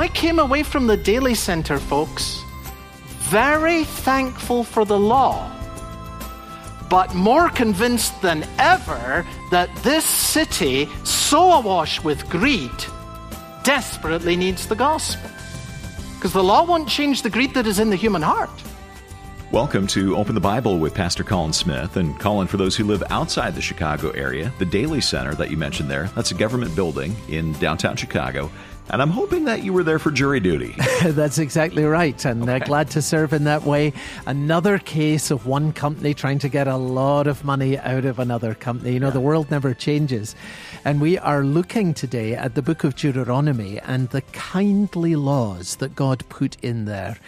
I came away from the Daley Center, folks, very thankful for the law, but more convinced than ever that this city, so awash with greed, desperately needs the gospel. Because the law won't change the greed that is in the human heart. Welcome to Open the Bible with Pastor Colin Smith. And Colin, for those who live outside the Chicago area, the Daley Center that you mentioned there, that's a government building in downtown Chicago. And I'm hoping that you were there for jury duty. That's exactly right. And uh, okay. uh, glad to serve in that way. Another case of one company trying to get a lot of money out of another company. You know, yeah. the world never changes. And we are looking today at the book of Deuteronomy and the kindly laws that God put in there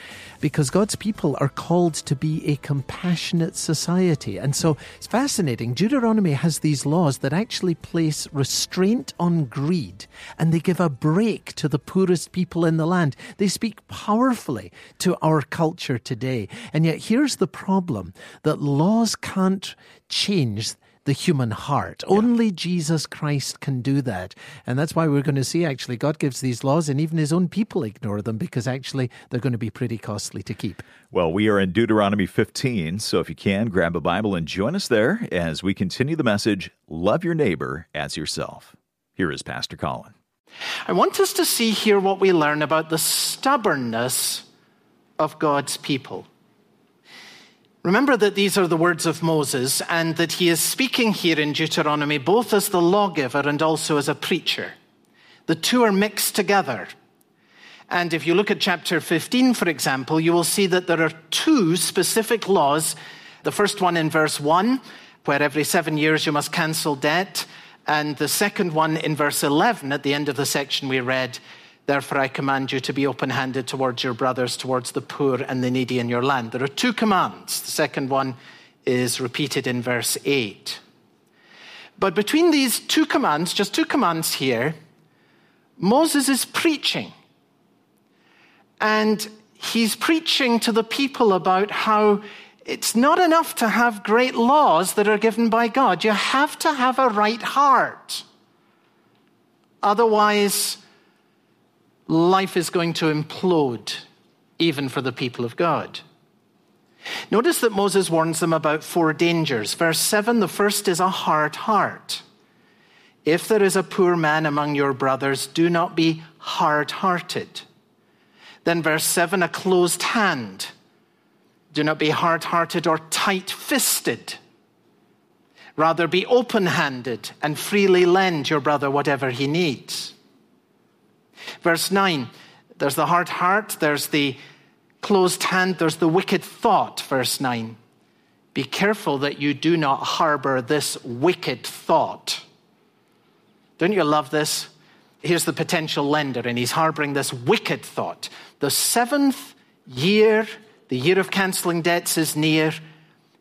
because God's people are called to be a compassionate society. And so it's fascinating. Deuteronomy has these laws that actually place restraint on greed and they give a break to the poorest people in the land. They speak powerfully to our culture today. And yet here's the problem that laws can't change the human heart. Yeah. Only Jesus Christ can do that. And that's why we're going to see actually God gives these laws and even his own people ignore them because actually they're going to be pretty costly to keep. Well, we are in Deuteronomy 15, so if you can, grab a Bible and join us there as we continue the message Love Your Neighbor as Yourself. Here is Pastor Colin. I want us to see here what we learn about the stubbornness of God's people. Remember that these are the words of Moses and that he is speaking here in Deuteronomy both as the lawgiver and also as a preacher. The two are mixed together. And if you look at chapter 15, for example, you will see that there are two specific laws. The first one in verse 1, where every seven years you must cancel debt. And the second one in verse 11, at the end of the section we read, Therefore, I command you to be open handed towards your brothers, towards the poor and the needy in your land. There are two commands. The second one is repeated in verse 8. But between these two commands, just two commands here, Moses is preaching. And he's preaching to the people about how it's not enough to have great laws that are given by God. You have to have a right heart. Otherwise, life is going to implode, even for the people of God. Notice that Moses warns them about four dangers. Verse 7 the first is a hard heart. If there is a poor man among your brothers, do not be hard hearted. Then, verse 7 a closed hand. Do not be hard hearted or tight fisted. Rather, be open handed and freely lend your brother whatever he needs. Verse 9 there's the hard heart, there's the closed hand, there's the wicked thought. Verse 9 Be careful that you do not harbor this wicked thought. Don't you love this? Here's the potential lender, and he's harboring this wicked thought. The seventh year, the year of canceling debts, is near,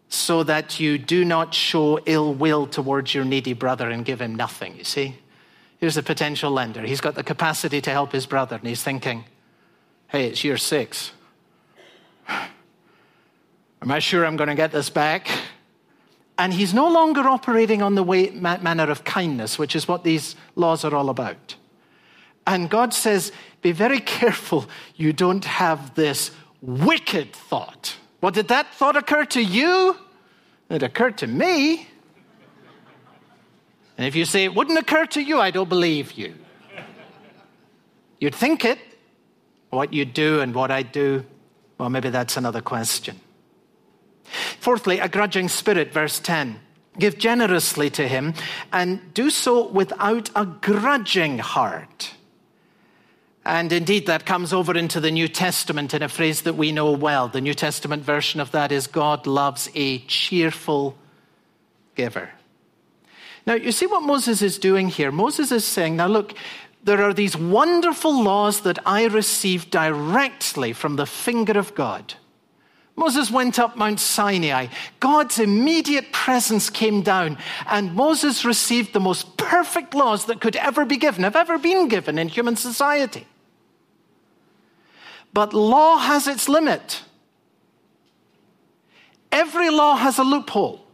so that you do not show ill will towards your needy brother and give him nothing. You see? Here's a potential lender. He's got the capacity to help his brother, and he's thinking, hey, it's year six. Am I sure I'm going to get this back? And he's no longer operating on the way, manner of kindness, which is what these laws are all about. And God says, be very careful you don't have this wicked thought. What did that thought occur to you? It occurred to me. And if you say it wouldn't occur to you, I don't believe you. You'd think it. What you do and what I do, well, maybe that's another question. Fourthly, a grudging spirit, verse 10. Give generously to him and do so without a grudging heart. And indeed, that comes over into the New Testament in a phrase that we know well. The New Testament version of that is God loves a cheerful giver. Now, you see what Moses is doing here? Moses is saying, now look, there are these wonderful laws that I received directly from the finger of God. Moses went up Mount Sinai. God's immediate presence came down, and Moses received the most perfect laws that could ever be given, have ever been given in human society. But law has its limit. Every law has a loophole.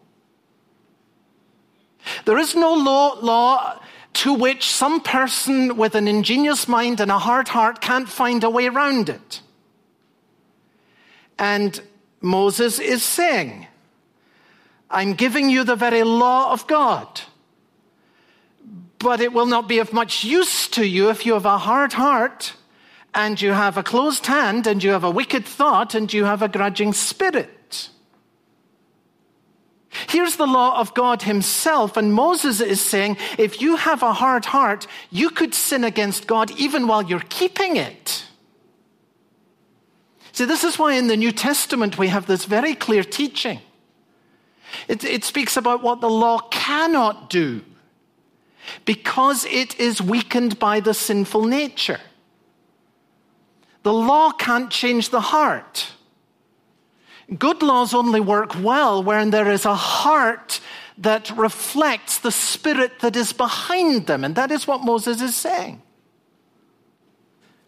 There is no law, law to which some person with an ingenious mind and a hard heart can't find a way around it. And Moses is saying, I'm giving you the very law of God, but it will not be of much use to you if you have a hard heart and you have a closed hand and you have a wicked thought and you have a grudging spirit. Here's the law of God Himself, and Moses is saying if you have a hard heart, you could sin against God even while you're keeping it. See, this is why in the New Testament we have this very clear teaching. It, it speaks about what the law cannot do because it is weakened by the sinful nature. The law can't change the heart. Good laws only work well when there is a heart that reflects the spirit that is behind them. And that is what Moses is saying.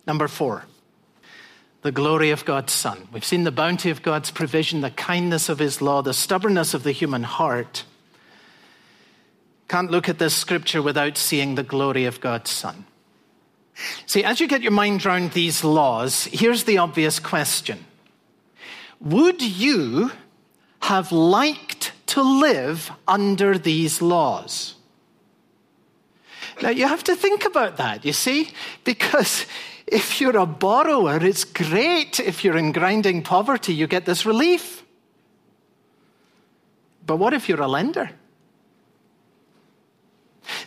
Number four, the glory of God's Son. We've seen the bounty of God's provision, the kindness of his law, the stubbornness of the human heart. Can't look at this scripture without seeing the glory of God's Son. See, as you get your mind around these laws, here's the obvious question would you have liked to live under these laws? Now, you have to think about that, you see, because if you're a borrower, it's great. If you're in grinding poverty, you get this relief. But what if you're a lender?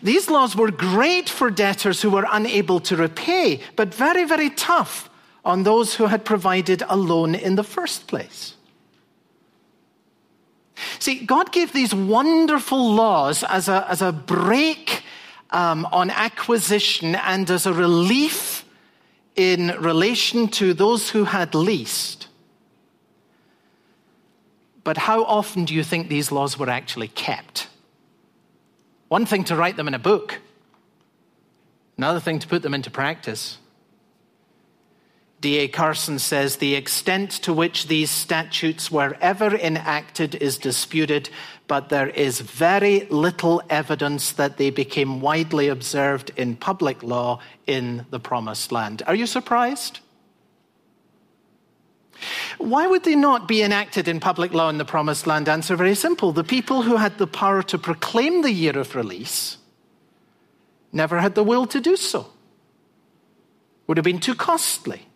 These laws were great for debtors who were unable to repay, but very, very tough on those who had provided a loan in the first place. See, God gave these wonderful laws as a, as a break um, on acquisition and as a relief in relation to those who had least. But how often do you think these laws were actually kept? One thing to write them in a book, another thing to put them into practice. D.A. Carson says the extent to which these statutes were ever enacted is disputed, but there is very little evidence that they became widely observed in public law in the Promised Land. Are you surprised? Why would they not be enacted in public law in the Promised Land? Answer very simple. The people who had the power to proclaim the year of release never had the will to do so. Would have been too costly.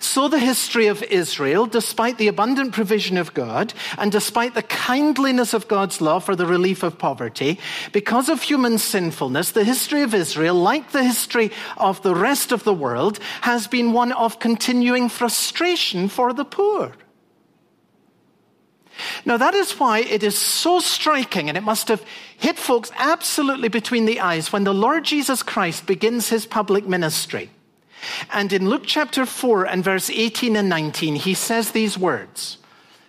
So, the history of Israel, despite the abundant provision of God and despite the kindliness of God's law for the relief of poverty, because of human sinfulness, the history of Israel, like the history of the rest of the world, has been one of continuing frustration for the poor. Now, that is why it is so striking, and it must have hit folks absolutely between the eyes when the Lord Jesus Christ begins his public ministry. And in Luke chapter 4 and verse 18 and 19, he says these words.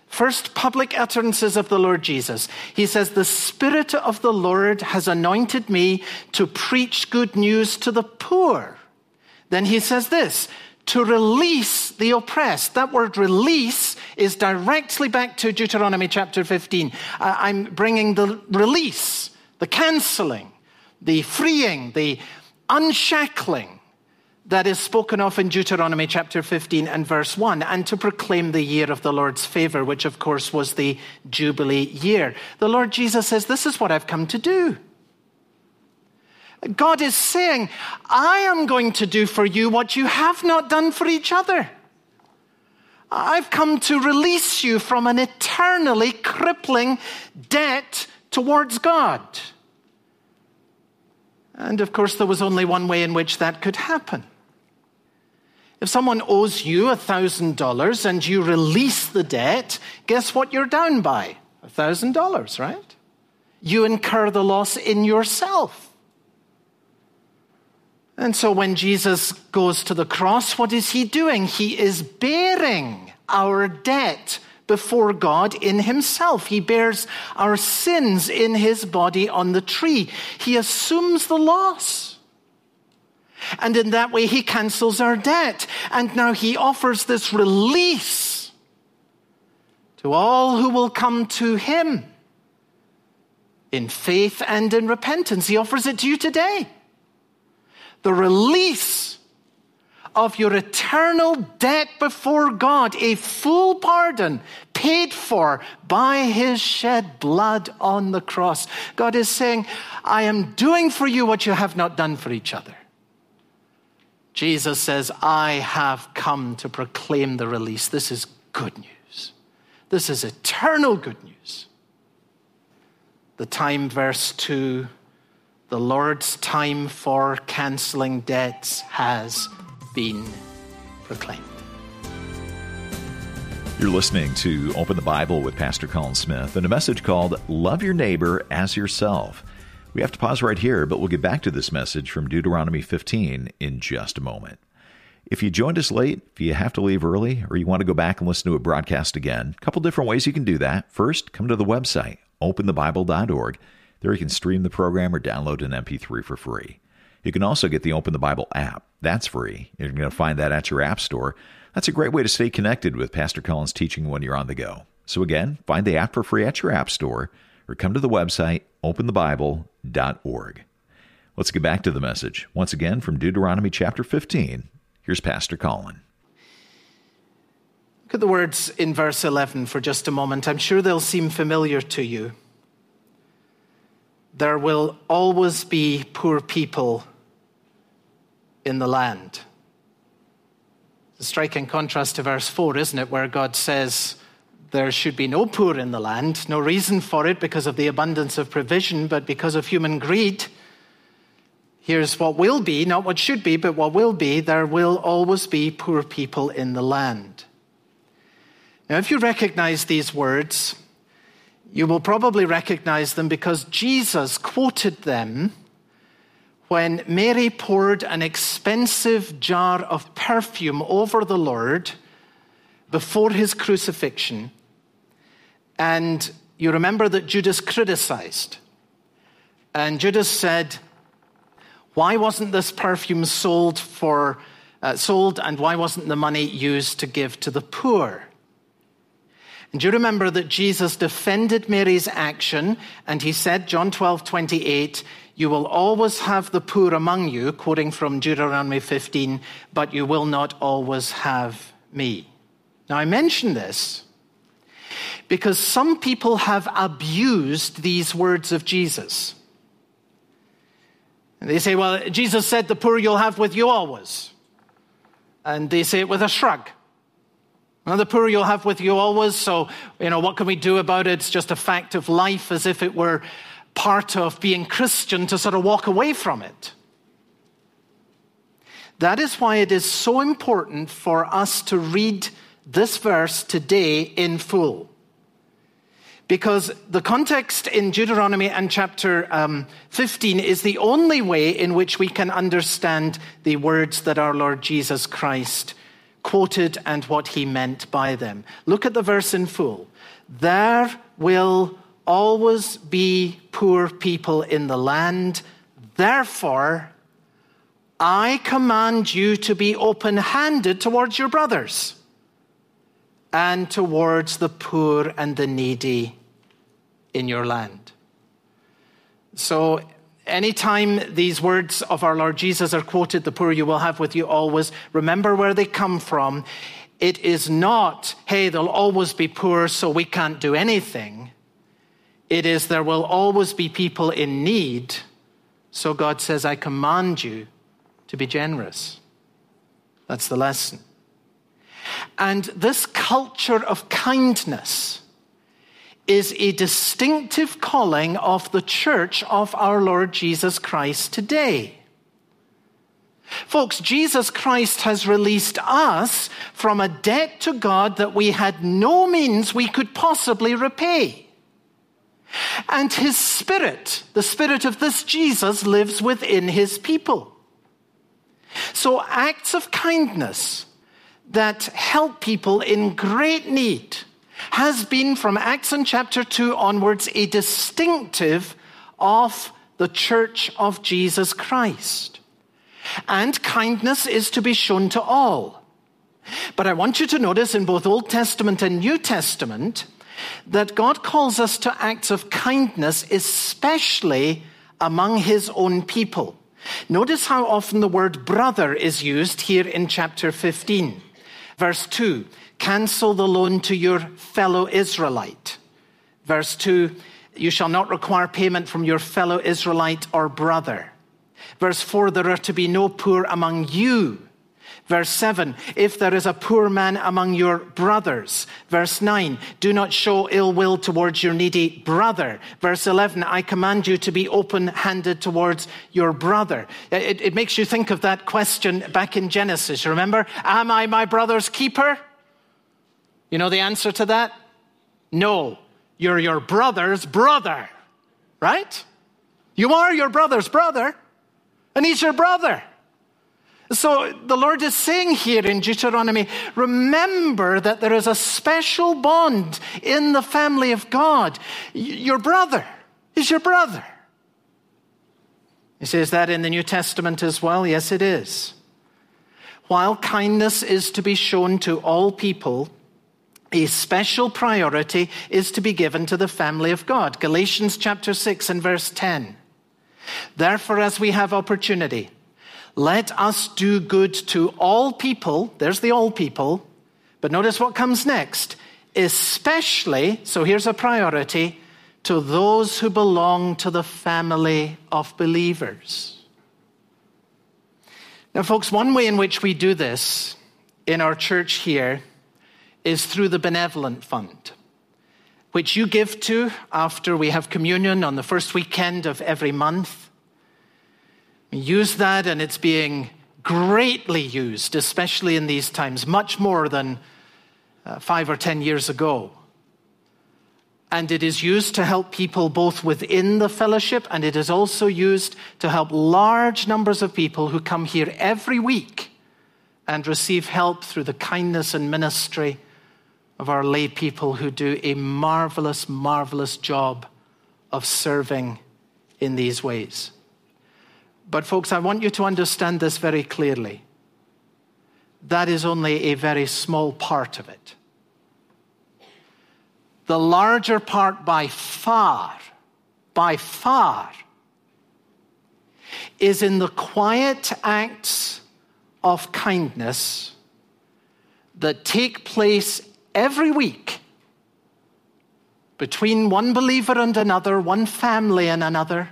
First, public utterances of the Lord Jesus. He says, The Spirit of the Lord has anointed me to preach good news to the poor. Then he says this to release the oppressed. That word release is directly back to Deuteronomy chapter 15. Uh, I'm bringing the release, the canceling, the freeing, the unshackling that is spoken of in Deuteronomy chapter 15 and verse 1, and to proclaim the year of the Lord's favor, which of course was the Jubilee year. The Lord Jesus says, This is what I've come to do. God is saying, I am going to do for you what you have not done for each other. I've come to release you from an eternally crippling debt towards God. And of course, there was only one way in which that could happen. If someone owes you $1,000 and you release the debt, guess what you're down by? $1,000, right? You incur the loss in yourself. And so when Jesus goes to the cross, what is he doing? He is bearing our debt before God in himself. He bears our sins in his body on the tree. He assumes the loss. And in that way, he cancels our debt. And now he offers this release to all who will come to him. in faith and in repentance. He offers it to you today. The release of your eternal debt before God, a full pardon paid for by his shed blood on the cross. God is saying, I am doing for you what you have not done for each other. Jesus says, I have come to proclaim the release. This is good news. This is eternal good news. The time, verse 2 the Lord's time for canceling debts has been proclaimed. You're listening to Open the Bible with Pastor Colin Smith and a message called Love Your Neighbor as Yourself. We have to pause right here, but we'll get back to this message from Deuteronomy 15 in just a moment. If you joined us late, if you have to leave early, or you want to go back and listen to a broadcast again, a couple different ways you can do that. First, come to the website, openthebible.org. There you can stream the program or download an MP3 for free. You can also get the Open the Bible app. That's free. You're going to find that at your app store. That's a great way to stay connected with Pastor Colin's teaching when you're on the go. So again, find the app for free at your app store or come to the website openthebible.org. Let's get back to the message. Once again from Deuteronomy chapter 15. Here's Pastor Colin. Look at the words in verse 11 for just a moment. I'm sure they'll seem familiar to you. There will always be poor people in the land. It's a striking contrast to verse 4, isn't it, where God says, There should be no poor in the land, no reason for it because of the abundance of provision, but because of human greed. Here's what will be, not what should be, but what will be there will always be poor people in the land. Now, if you recognize these words, you will probably recognize them because Jesus quoted them when Mary poured an expensive jar of perfume over the Lord before his crucifixion. And you remember that Judas criticized. And Judas said, Why wasn't this perfume sold for uh, sold and why wasn't the money used to give to the poor? And you remember that Jesus defended Mary's action and he said, John 12, 28, you will always have the poor among you, quoting from Deuteronomy 15, but you will not always have me. Now, I mention this because some people have abused these words of Jesus. And they say, well, Jesus said, the poor you'll have with you always. And they say it with a shrug. Well, the poor you'll have with you always, so, you know, what can we do about it? It's just a fact of life as if it were part of being Christian to sort of walk away from it. That is why it is so important for us to read this verse today in full. Because the context in Deuteronomy and chapter um, 15 is the only way in which we can understand the words that our Lord Jesus Christ quoted and what he meant by them. Look at the verse in full. There will always be poor people in the land. Therefore, I command you to be open handed towards your brothers and towards the poor and the needy in your land. So, anytime these words of our Lord Jesus are quoted, the poor you will have with you always, remember where they come from. It is not, hey, there'll always be poor, so we can't do anything. It is, there will always be people in need. So God says, I command you to be generous. That's the lesson. And this culture of kindness is a distinctive calling of the church of our Lord Jesus Christ today. Folks, Jesus Christ has released us from a debt to God that we had no means we could possibly repay. And his spirit, the spirit of this Jesus, lives within his people. So acts of kindness that help people in great need has been from Acts in chapter 2 onwards a distinctive of the church of Jesus Christ. And kindness is to be shown to all. But I want you to notice in both Old Testament and New Testament that God calls us to acts of kindness, especially among his own people. Notice how often the word brother is used here in chapter 15. Verse 2 cancel the loan to your fellow Israelite. Verse 2 you shall not require payment from your fellow Israelite or brother. Verse 4 there are to be no poor among you Verse 7, if there is a poor man among your brothers. Verse 9, do not show ill will towards your needy brother. Verse 11, I command you to be open handed towards your brother. It, it, makes you think of that question back in Genesis. Remember, am I my brother's keeper? You know the answer to that? No, you're your brother's brother, right? You are your brother's brother, and he's your brother. So the Lord is saying here in Deuteronomy, remember that there is a special bond in the family of God. Your brother is your brother. He says that in the New Testament as well. Yes, it is. While kindness is to be shown to all people, a special priority is to be given to the family of God. Galatians chapter 6 and verse 10. Therefore, as we have opportunity, let us do good to all people. There's the all people. But notice what comes next. Especially, so here's a priority, to those who belong to the family of believers. Now, folks, one way in which we do this in our church here is through the Benevolent Fund, which you give to after we have communion on the first weekend of every month use that, and it's being greatly used, especially in these times, much more than uh, five or ten years ago. And it is used to help people both within the fellowship, and it is also used to help large numbers of people who come here every week and receive help through the kindness and ministry of our lay people who do a marvelous, marvelous job of serving in these ways. But, folks, I want you to understand this very clearly. That is only a very small part of it. The larger part, by far, by far, is in the quiet acts of kindness that take place every week between one believer and another, one family and another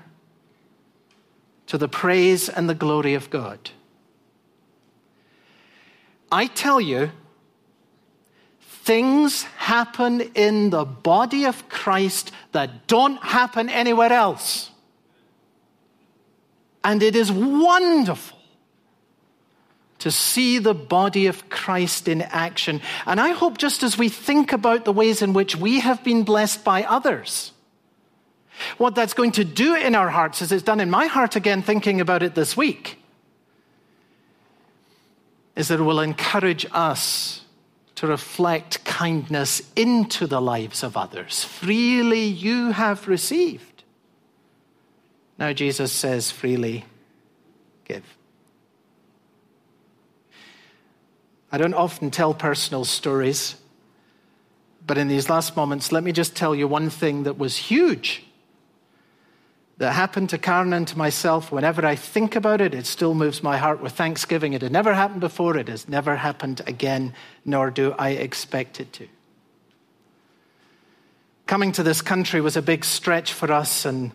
to the praise and the glory of God. I tell you, things happen in the body of Christ that don't happen anywhere else. And it is wonderful to see the body of Christ in action. And I hope just as we think about the ways in which we have been blessed by others, what that's going to do in our hearts, as it's done in my heart again, thinking about it this week, is that it will encourage us to reflect kindness into the lives of others. Freely you have received. Now Jesus says, freely give. I don't often tell personal stories, but in these last moments, let me just tell you one thing that was huge that happened to Karen and to myself, whenever I think about it, it still moves my heart with thanksgiving. It had never happened before, it has never happened again, nor do I expect it to. Coming to this country was a big stretch for us, and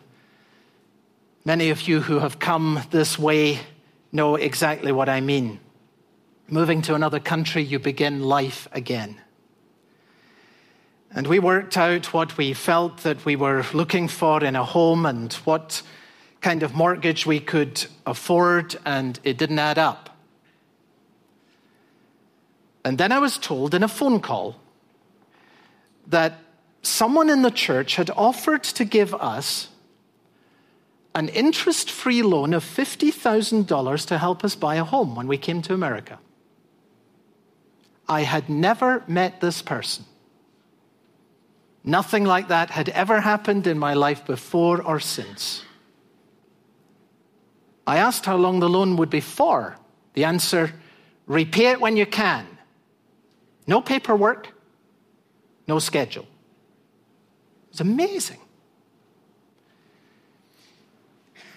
many of you who have come this way know exactly what I mean. Moving to another country, you begin life again. And we worked out what we felt that we were looking for in a home and what kind of mortgage we could afford, and it didn't add up. And then I was told in a phone call that someone in the church had offered to give us an interest free loan of $50,000 to help us buy a home when we came to America. I had never met this person. Nothing like that had ever happened in my life before or since. I asked how long the loan would be for. The answer repay it when you can. No paperwork, no schedule. It was amazing.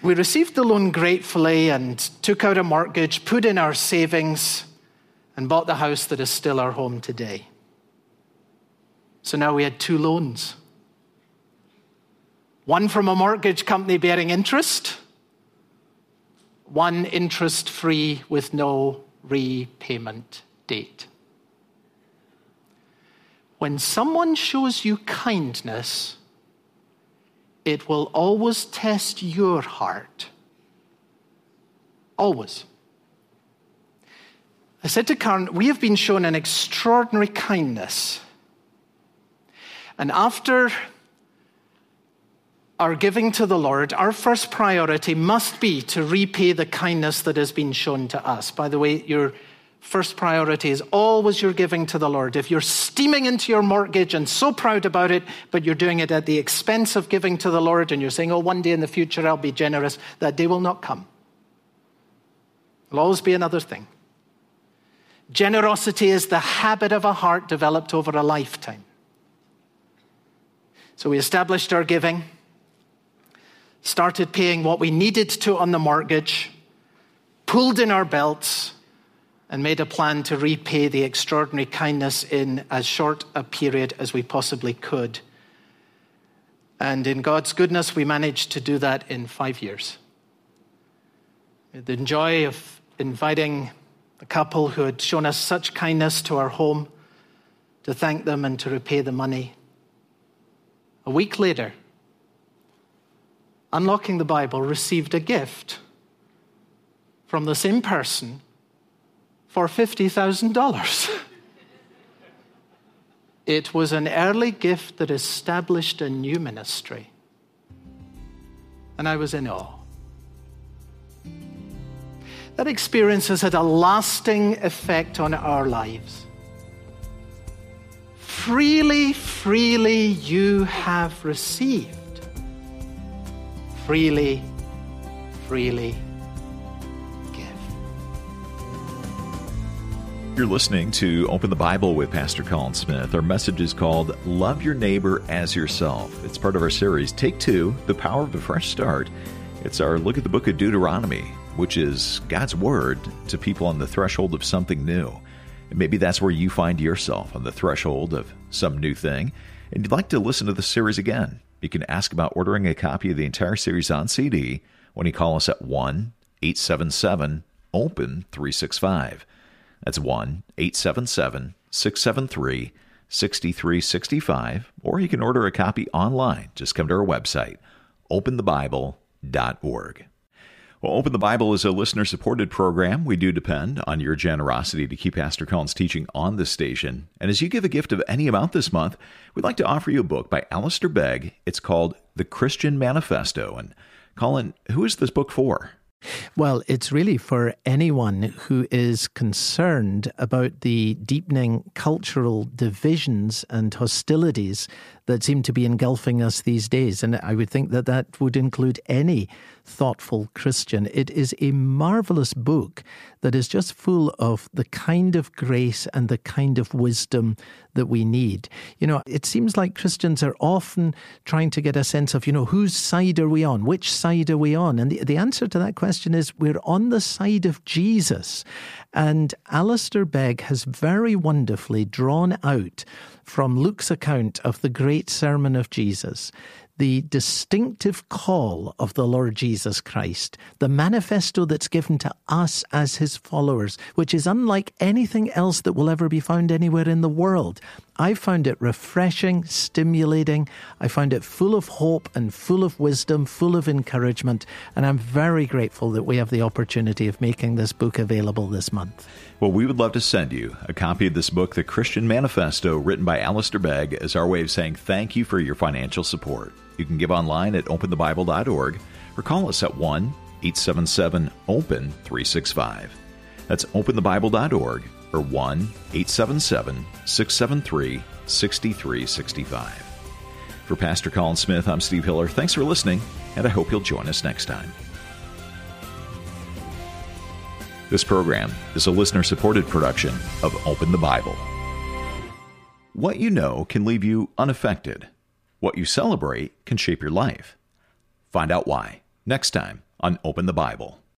We received the loan gratefully and took out a mortgage, put in our savings, and bought the house that is still our home today. So now we had two loans one from a mortgage company bearing interest, one interest free with no repayment date. When someone shows you kindness, it will always test your heart. Always. I said to Karen, we have been shown an extraordinary kindness. And after our giving to the Lord, our first priority must be to repay the kindness that has been shown to us. By the way, your first priority is always your giving to the Lord. If you're steaming into your mortgage and so proud about it, but you're doing it at the expense of giving to the Lord and you're saying, oh, one day in the future I'll be generous, that day will not come. It'll always be another thing. Generosity is the habit of a heart developed over a lifetime. So we established our giving, started paying what we needed to on the mortgage, pulled in our belts, and made a plan to repay the extraordinary kindness in as short a period as we possibly could. And in God's goodness, we managed to do that in five years. The joy of inviting a couple who had shown us such kindness to our home to thank them and to repay the money. A week later, Unlocking the Bible received a gift from the same person for $50,000. it was an early gift that established a new ministry. And I was in awe. That experience has had a lasting effect on our lives. Freely, freely you have received. Freely, freely give. You're listening to Open the Bible with Pastor Colin Smith. Our message is called Love Your Neighbor as Yourself. It's part of our series, Take Two The Power of a Fresh Start. It's our look at the book of Deuteronomy, which is God's Word to people on the threshold of something new. And maybe that's where you find yourself on the threshold of some new thing, and you'd like to listen to the series again. You can ask about ordering a copy of the entire series on CD when you call us at 1 877 OPEN 365. That's 1 877 673 6365, or you can order a copy online. Just come to our website, openthebible.org. Well, Open the Bible is a listener supported program. We do depend on your generosity to keep Pastor Colin's teaching on this station. And as you give a gift of any amount this month, we'd like to offer you a book by Alistair Begg. It's called The Christian Manifesto. And Colin, who is this book for? Well, it's really for anyone who is concerned about the deepening cultural divisions and hostilities that seem to be engulfing us these days. And I would think that that would include any thoughtful Christian. It is a marvelous book that is just full of the kind of grace and the kind of wisdom that we need. You know, it seems like Christians are often trying to get a sense of, you know, whose side are we on? Which side are we on? And the, the answer to that question is we're on the side of Jesus. And Alistair Begg has very wonderfully drawn out from Luke's account of the great sermon of Jesus the distinctive call of the Lord Jesus Christ, the manifesto that's given to us as his followers, which is unlike anything else that will ever be found anywhere in the world. I found it refreshing, stimulating. I found it full of hope and full of wisdom, full of encouragement. And I'm very grateful that we have the opportunity of making this book available this month. Well, we would love to send you a copy of this book, The Christian Manifesto, written by Alistair Begg, as our way of saying thank you for your financial support. You can give online at openthebible.org or call us at 1 877 OPEN 365. That's openthebible.org or 1 877 673 6365. For Pastor Colin Smith, I'm Steve Hiller. Thanks for listening, and I hope you'll join us next time. This program is a listener supported production of Open the Bible. What you know can leave you unaffected What you celebrate can shape your life. Find out why next time on Open the Bible.